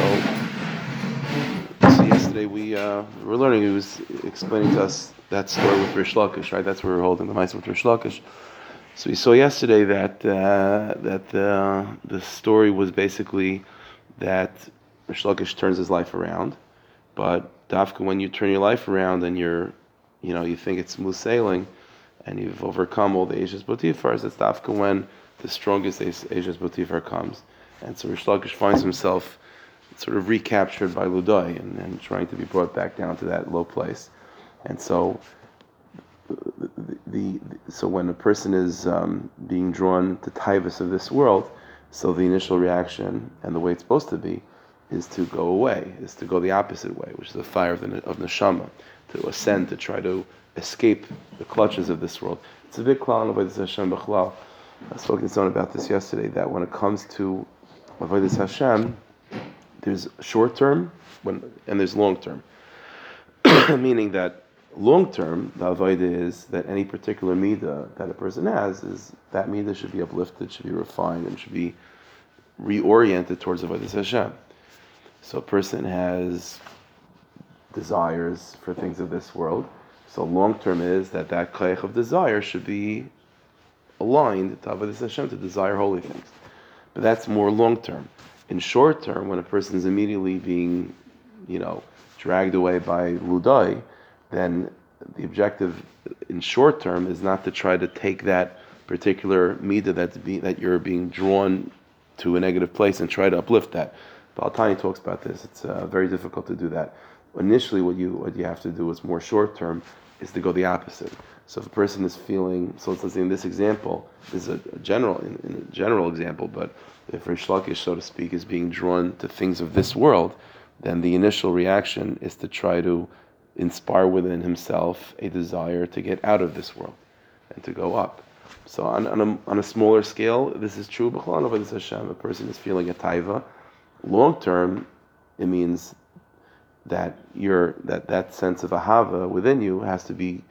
So, so yesterday we uh, were learning. He was explaining to us that story with Rish Lakish, right? That's where we're holding the mice with Rish Lakish. So we saw yesterday that uh, that uh, the story was basically that Rish Lakish turns his life around, but Dafka, when you turn your life around and you're, you know, you think it's smooth sailing, and you've overcome all the Asia's Botifars, it's Dafka when the strongest Asia's Botifar comes. And so Rish Lakish finds himself sort of recaptured by Ludai and, and trying to be brought back down to that low place. And so the, the, so when a person is um, being drawn to tivus of this world, so the initial reaction and the way it's supposed to be is to go away, is to go the opposite way, which is the fire of, the, of neshama, to ascend, to try to escape the clutches of this world. It's a big klal of Hashem b'chlal. I was talking to someone about this yesterday. That when it comes to avodas Hashem, there's short term when and there's long term. Meaning that long term, the avodah is that any particular midah that a person has is that midah should be uplifted, should be refined, and should be reoriented towards avodas Hashem. So a person has desires for things of this world. So long term is that that kaych of desire should be aligned to avodas Hashem to desire holy things. But that's more long term. In short term, when a person is immediately being, you know, dragged away by ludai, then the objective in short term is not to try to take that particular midah that's be, that you're being drawn to a negative place and try to uplift that. Baal HaTanya talks about this. It's uh, very difficult to do that. Initially, what you what you have to do is more short term, is to go the opposite. So if a person is feeling, so let's say in this example, this is a, a general, in, in, a general example, but if Rish Lakish, so to speak, is being drawn to things of this world, then the initial reaction is to try to inspire within himself a desire to get out of this world and to go up. So on, on, a, on a smaller scale, this is true. Hashem, a person is feeling a taiva. Long term, it means that your that that sense of ahava within you has to be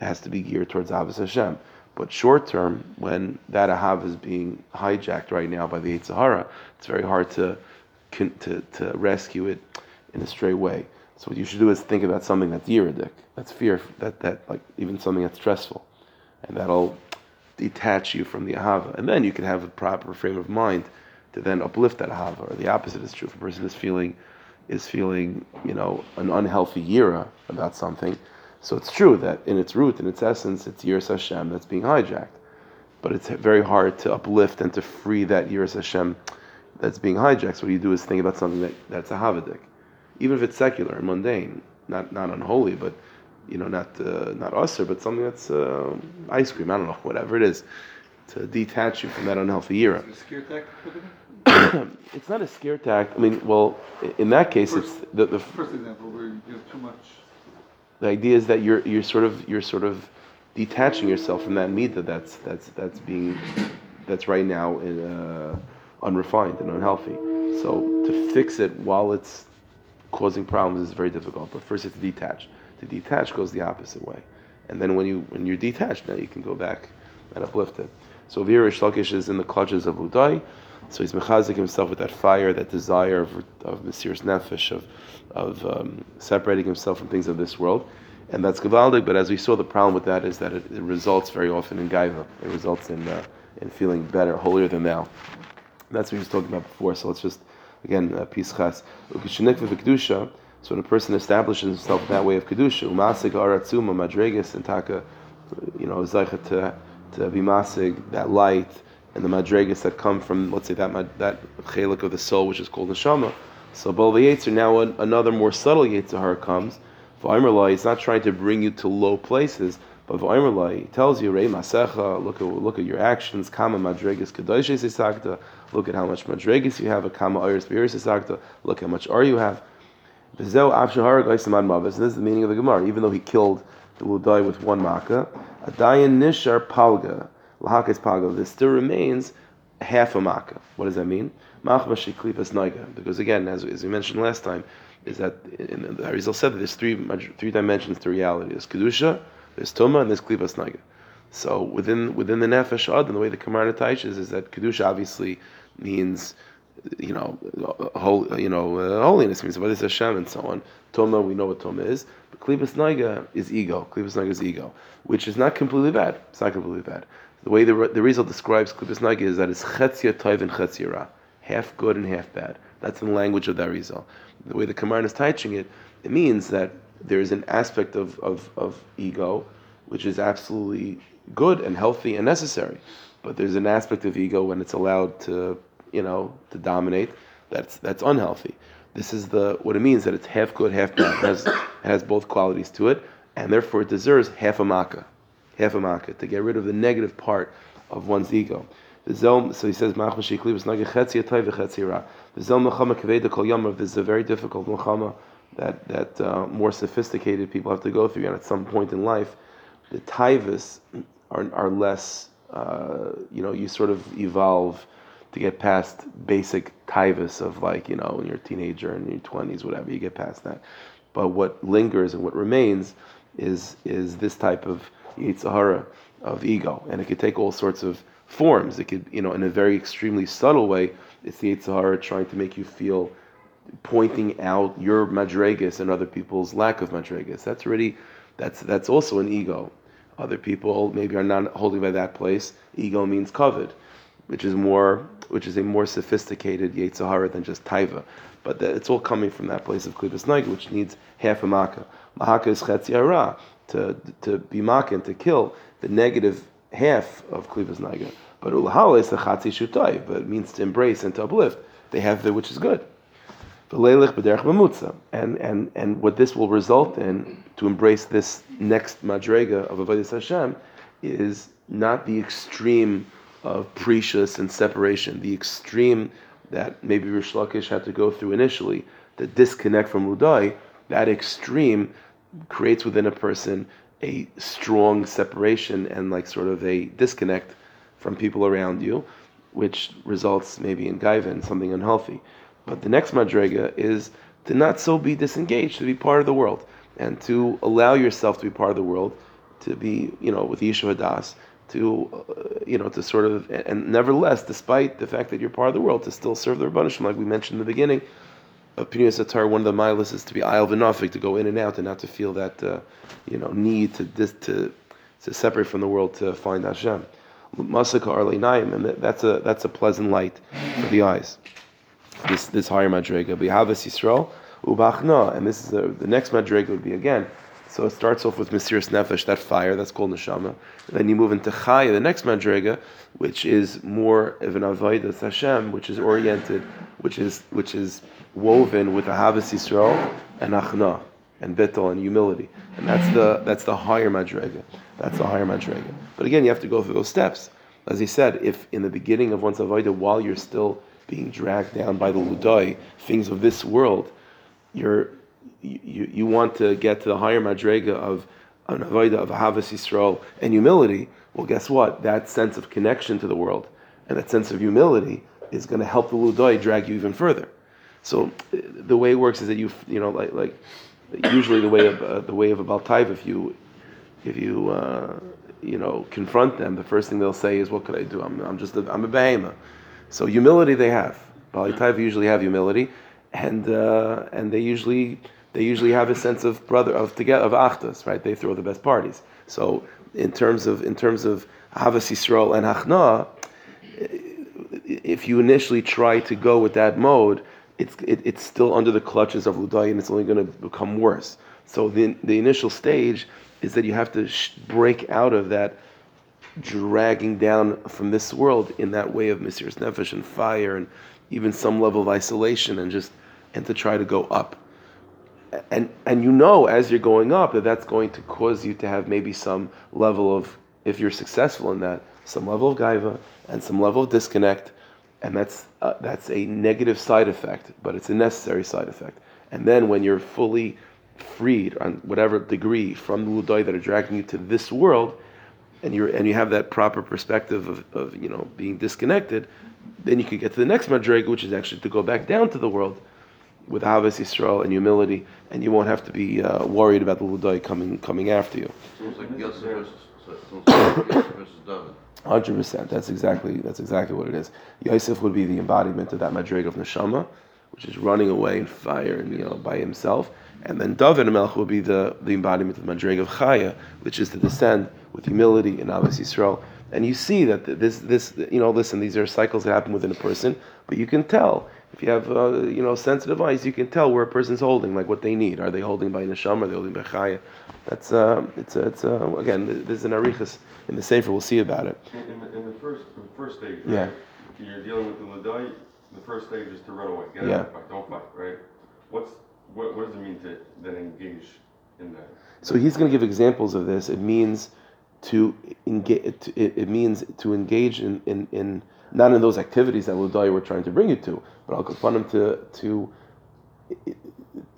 has to be geared towards Ahavas Hashem. But short term, when that ahava is being hijacked right now by the Sahara, it's very hard to, to to rescue it in a straight way. So what you should do is think about something that's yiridik, that's fear, that that like even something that's stressful, and that'll detach you from the ahava, and then you can have a proper frame of mind to then uplift that ahava. Or the opposite is true. If a person is feeling is feeling, you know, an unhealthy yira about something, so it's true that in its root, in its essence, it's Yiras Hashem that's being hijacked. But it's very hard to uplift and to free that Yiras Hashem that's being hijacked. So what you do is think about something that, that's a Havadik. Even if it's secular and mundane, not, not unholy, but you know, not uh, not usher, but something that's uh, ice cream. I don't know, whatever it is, to detach you from that unhealthy yira. it's not a scare tactic. I mean, well, in that case, first, it's the, the first example where you have too much. The idea is that you're you're sort of you're sort of detaching yourself from that midah that's that's that's being that's right now in, uh, unrefined and unhealthy. So to fix it while it's causing problems is very difficult. But first, it's to detach. To detach goes the opposite way, and then when you when you're detached, now you can go back and uplift it. So Virish Lakish is in the clutches of Udai. So he's mechazik himself with that fire, that desire of, of Mesiras Nefesh, of, of um, separating himself from things of this world. And that's Gavaldik, but as we saw, the problem with that is that it, it results very often in Gaiva. It results in, uh, in feeling better, holier than thou. That's what he was talking about before, so let's just, again, uh, Pischas. So when a person establishes himself that way of Kedusha, Umasig Aratzuma, Madregas, and Taka, you know, Zaycha to, to be Masig, that light, and the madregas that come from, let's say, that that chelik of the soul, which is called neshama. So Bal Yetzer, now an, another more subtle Yetzirah comes. V'aymerlai, it's not trying to bring you to low places, but V'aymerlai tells you, Rei Masecha, look at, look at your actions, Kama madregas Kedoishes Isakta, look at how much madregas you have, a Kama Ayers Beers Isakta, look how much are you have. This is the meaning of the Gemara. Even though he killed the Ludai with one makkah, Adayan Nishar Palga, Lahakis Pago, there still remains half a makkah. What does that mean? Because again, as, as we mentioned last time, is that in, the Arizal said that there's three three dimensions to reality. There's kedusha, there's tuma, and there's klipas naga. So within within the nefesh ad, and the way the Kamarna teaches is that kedusha obviously means you know, whole, you know, uh, holiness means what is Hashem and so on. Toma, we know what Toma is. But Klibas Naiga is ego. Klibas Naiga is ego, which is not completely bad. It's not completely bad. The way the, the Arizal describes Klibas Naiga is that it's Chetzia Toiv and Chetzia Ra. Half good and half bad. That's the language of that Arizal. The way the Kamarna is teaching it, it means that there is an aspect of, of, of ego which is absolutely good and healthy and necessary. But there's an aspect of ego when it's allowed to, you know, to dominate. That's that's unhealthy. This is the what it means that it's half good, half bad. It has, it has both qualities to it, and therefore it deserves half a makkah, half a makkah to get rid of the negative part of one's ego. So he says, This is a very difficult milchama that that uh, more sophisticated people have to go through, and at some point in life, the taivas are are less. Uh, you know, you sort of evolve to get past basic taivas of like, you know, when you're a teenager and your 20s, whatever, you get past that. But what lingers and what remains is is this type of yitzhara of ego, and it could take all sorts of forms. It could, you know, in a very extremely subtle way, it's the yitzhara trying to make you feel, pointing out your madregas and other people's lack of madregas. That's already, that's that's also an ego. Other people maybe are not holding by that place. Ego means covet which is more, which is a more sophisticated Yetzirah than just Taiva. But that, it's all coming from that place of Klibas Naga, which needs half a Makkah. Mahaka is Chetziara, to, to be and to kill the negative half of Klibas Naga. But Ulahal is the Chatzi Shutai, but it means to embrace and to uplift. They have the, which is good. And, and, and what this will result in, to embrace this next madrega of Avodah Hashem, is not the extreme of prishus and separation, the extreme that maybe Rish Lakish had to go through initially, the disconnect from Ludai, that extreme creates within a person a strong separation and like sort of a disconnect from people around you, which results maybe in gaiva something unhealthy. But the next madrega is to not so be disengaged, to be part of the world, and to allow yourself to be part of the world, to be, you know, with Yeshua Das, to, uh, you know, to sort of, and nevertheless, despite the fact that you're part of the world, to still serve the Rabbanishim, like we mentioned in the beginning, opinion Satar, one of the milas is to be ayal v'nafik, to go in and out, and not to feel that, uh, you know, need to, dis, to to separate from the world to find Hashem. Masaka arleinayim, and that's a that's a pleasant light for the eyes. This this higher madrega, bihavas Yisrael ubachna, and this is a, the next madrega would be again so it starts off with Mesiras Nefesh, that fire, that's called Neshama. Then you move into Chaya, the next Madrega, which is more of an Avodah Hashem, which is oriented, which is which is woven with Ahavas Yisrael and Achna and Bittel and humility. And that's the that's the higher Madrega. That's the higher Madrega. But again, you have to go through those steps. As he said, if in the beginning of one's Avodah, while you're still being dragged down by the Ludai, things of this world, you're you, you want to get to the higher madrega of an avodah of Havas Yisrael and humility, well, guess what? That sense of connection to the world and that sense of humility is going to help the Ludoi drag you even further. So the way it works is that you, you know, like, like usually the way of uh, the way of a Baltaiv, if you, if you, uh, you know, confront them, the first thing they'll say is, "What could I do? I'm, I'm just, a, I'm a behemoth." So humility they have. Baltaiv usually have humility, and uh, and they usually they usually have a sense of brother of together of achdas, right? They throw the best parties. So in terms of in terms of Havas Yisrael and Hachna, if you initially try to go with that mode, it's it, it's still under the clutches of Ludai and it's only going to become worse. So the the initial stage is that you have to sh- break out of that dragging down from this world in that way of Mesiras Nefesh and fire and even some level of isolation and just and to try to go up and and you know as you're going up that that's going to cause you to have maybe some level of if you're successful in that some level of gaiva and some level of disconnect. And that's uh, that's a negative side effect but it's a necessary side effect. And then when you're fully freed on whatever degree from the ludai that are dragging you to this world and you and you have that proper perspective of, of you know being disconnected then you can get to the next madrega which is actually to go back down to the world with Havas Yisrael and humility, and you won't have to be uh, worried about the Ludai coming coming after you. So it's like Yosef, versus David. Hundred percent. That's exactly that's exactly what it is. Yosef would be the embodiment of that madrig of neshama, which is running away in fire and you know by himself. And then David Melech would be the, the embodiment of the madrig of chaya, which is to descend with humility in Ahavas Yisrael. And you see that this this you know listen these are cycles that happen within a person, but you can tell if you have uh, you know sensitive eyes, you can tell where a person's holding, like what they need. Are they holding by neshama? Are they holding by chaya? That's uh, it's a, it's a, again there's an arichas in the sefer. We'll see about it. In, in, the, in the first in the first stage, right? Yeah. You're dealing with the ladai. The first stage is to run away. Get out Yeah. of the fight. Don't fight. Right. What's what, what does it mean to then engage in that? So he's going to give examples of this. It means to engage. It, it means to engage in, in, in not in those activities that Ludai were trying to bring you to, but I'll confront him to to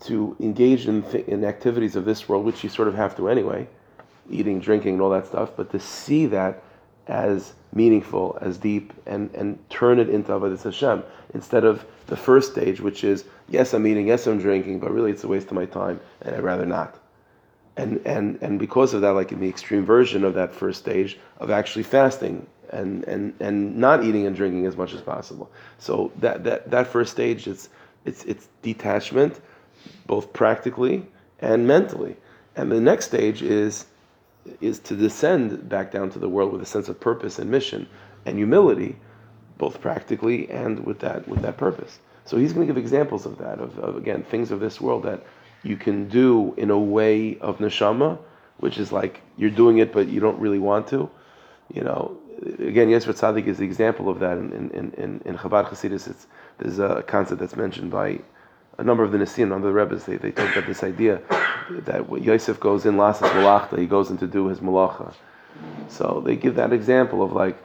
to engage in in activities of this world, which you sort of have to anyway, eating, drinking, and all that stuff. But to see that as meaningful, as deep, and and turn it into avodas Hashem instead of the first stage, which is yes, I'm eating, yes, I'm drinking, but really it's a waste of my time, and I'd rather not and and and because of that, like in the extreme version of that first stage of actually fasting and and and not eating and drinking as much as possible. So that that that first stage, it's it's it's detachment, both practically and mentally. And the next stage is is to descend back down to the world with a sense of purpose and mission and humility, both practically and with that with that purpose. So he's going to give examples of that, of, of again things of this world that you can do in a way of neshama, which is like you're doing it but you don't really want to. You know, again, Yosef HaTzaddik is the example of that in in in, in Chabad Hasidus. It's there's a concept that's mentioned by a number of the Nisim, under the Rebbe's. They they talk about this idea that when Yosef goes in Lasas Malachta, he goes in to do his malacha. So they give that example of like.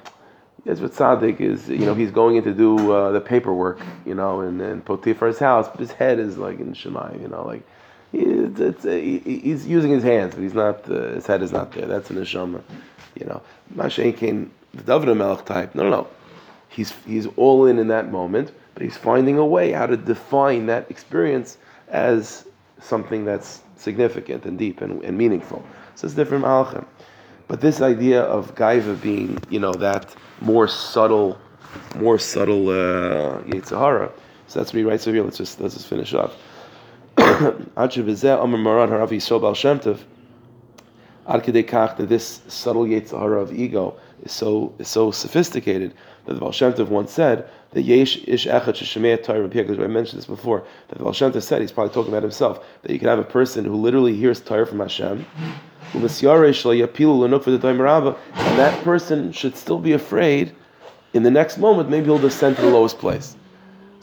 Yosef HaTzaddik is, you know, he's going in to do uh, the paperwork, you know, in, in Potiphar's house, but his head is like in Shemai, you know, like it's, it's, uh, he, he's using his hands, but he's not. Uh, his head is not there. That's an neshama, you know. Mashen the David Melech type. No, no, no. He's he's all in in that moment, but he's finding a way how to define that experience as something that's significant and deep and, and meaningful. So it's different malachim. But this idea of gaiva being, you know, that more subtle, more subtle uh, Yetzirah. So that's he writes over here. Let's just let's just finish off. Ad shebezeh Amar Maran Yisrael Baal Shem Tov, that this subtle Yetzirah of ego is so is so sophisticated that the Baal Shem Tov once said that Yesh Ish Echad Sheshemei Torah because I mentioned this before. That the Baal Shem Tov said he's probably talking about himself that you can have a person who literally hears Torah from Hashem, and that person should still be afraid. In the next moment, maybe he'll descend to the lowest place.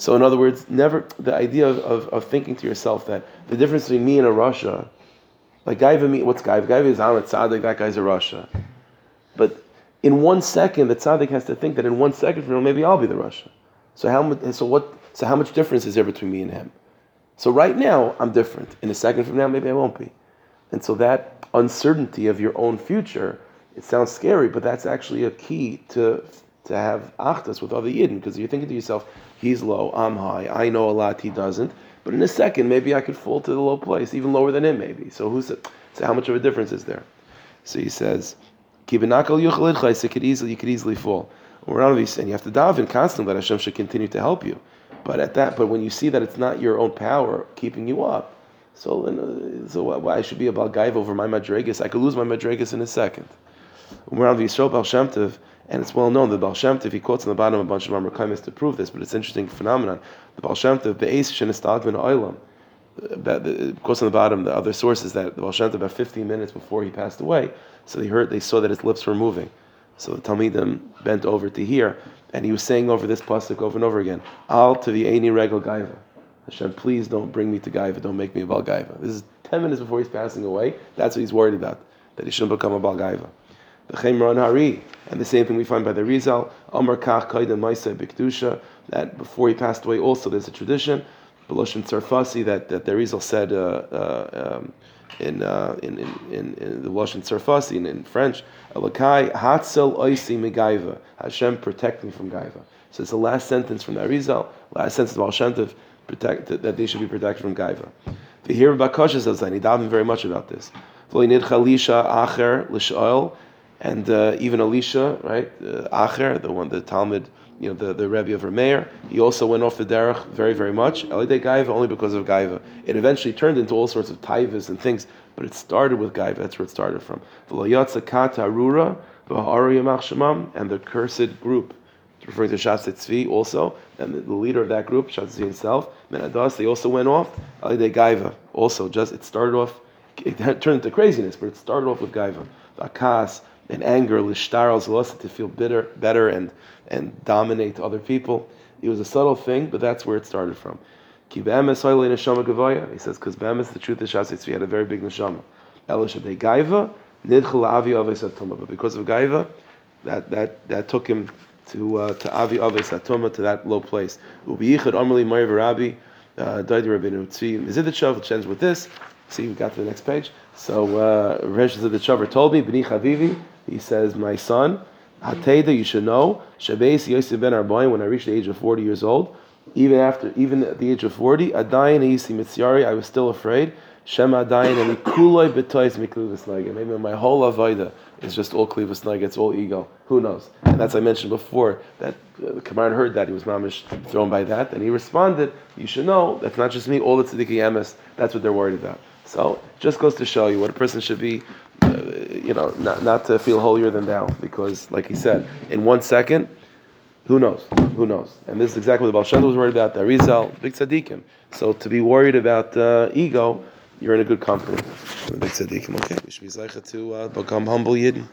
So, in other words, never the idea of, of, of thinking to yourself that the difference between me and a rasha, like Gaiva, what's Gaiva? Gaiva is Ahmed Tzaddik, that guy's a rasha. But in one second, the Tzaddik has to think that in one second from now, maybe I'll be the rasha. So how much? So what? So how much difference is there between me and him? So right now, I'm different. In a second from now, maybe I won't be. And so that uncertainty of your own future, it sounds scary, but that's actually a key to to have achtas with other yidden because you're thinking to yourself, he's low, I'm high, I know a lot, he doesn't. But in a second, maybe I could fall to the low place, even lower than him, maybe. So who's? So how much of a difference is there? So he says. It could easily, you could easily fall. Around these, and you have to daven constantly that Hashem should continue to help you. But at that, but when you see that it's not your own power keeping you up, so uh, so why- should be a balgaiv over my madregas? I could lose my madregas in a second. Baal Shem and it's well known that Baal Shem he quotes on the bottom a bunch of Mamre to prove this, but it's an interesting phenomenon. The Baal Shem Tov, Be'ez Shenistalg Ben Oilam, of course on the bottom the other sources that the Baal Shem about 15 minutes before he passed away, so they heard they saw that his lips were moving. So the Talmidim bent over to hear, and he was saying over this pasuk over and over again, Al to the Eini Regel Gaiva. Hashem, please don't bring me to Gaiva, don't make me a Baal Gaiva. This is 10 minutes before he's passing away. That's what he's worried about, that he shouldn't become a Baal Gaiva. Hari, and the same thing we find by the Arizal, Amar Kach Kaida Maisa Bikdusha, that before he passed away also there's a tradition, Beloshin Sarfasi, that, that the Arizal said uh, uh, um, in, uh, in, in, in, in the Loshin Sarfasi, in, in French, Alakai Hatzel Oisi Megaiva, Hashem protect me from Gaiva. So it's the last sentence from the Arizal, last sentence of Al protect, that, they should be protected from Gaiva. The here Bakosha says, and he davened very much about this. And uh, even Elisha, right, uh, Acher, the one, the Talmud, you know, the, the Rebbe of Rameir, he also went off the derech very, very much. Elidei Gaiva only because of Gaiva. It eventually turned into all sorts of taivas and things, but it started with Gaiva. That's where it started from. And the cursed group referring to Shabtai Tzvi also, and the, leader of that group, Shabtai Tzvi himself, Menadas, they also went off. Ali de Gaiva, also, just it started off, it turned into craziness, but it started off with Gaiva. Akas and anger, Lishtar al to feel bitter, better and and dominate other people. It was a subtle thing, but that's where it started from. He says, because be'emes, the truth is Shabtai Tzvi had a very big neshama. But because of Gaiva, that, that, that took him to uh, to Avi Aves Atoma to that low place. Ubi Yichud Amrli Meir Rabbi Daidi Rabbeinu Tzvi Miziditchav, which ends with this. See, we got to the next page. So uh, Resh Ziditchaver told me, B'ni Chavivi, he says, my son, Hateda, you should know, Shabeis Yosef ben Arbaim, when I reached the age of 40 years old, even after, even at the age of 40, Adayin Yisi Mitziari, I was still afraid. Shem Adayin and Kuloi Betois Mikluvus Maybe my whole avoida is just all klivus nag, it's all ego. Who knows? And that's I mentioned before that uh, heard that he was mamish thrown by that, and he responded, "You should know that's not just me. All the tzaddikim emes. That's what they're worried about." So just goes to show you what a person should be. Uh, you know, not, not to feel holier than thou, because, like he said, in one second, who knows? Who knows? And this is exactly what Baal Shem was worried about. The Arizal, big tzaddikim. So to be worried about uh, ego, you're in a good company. Big tzaddikim. Okay, we should be zeicha to uh, become humble yidden.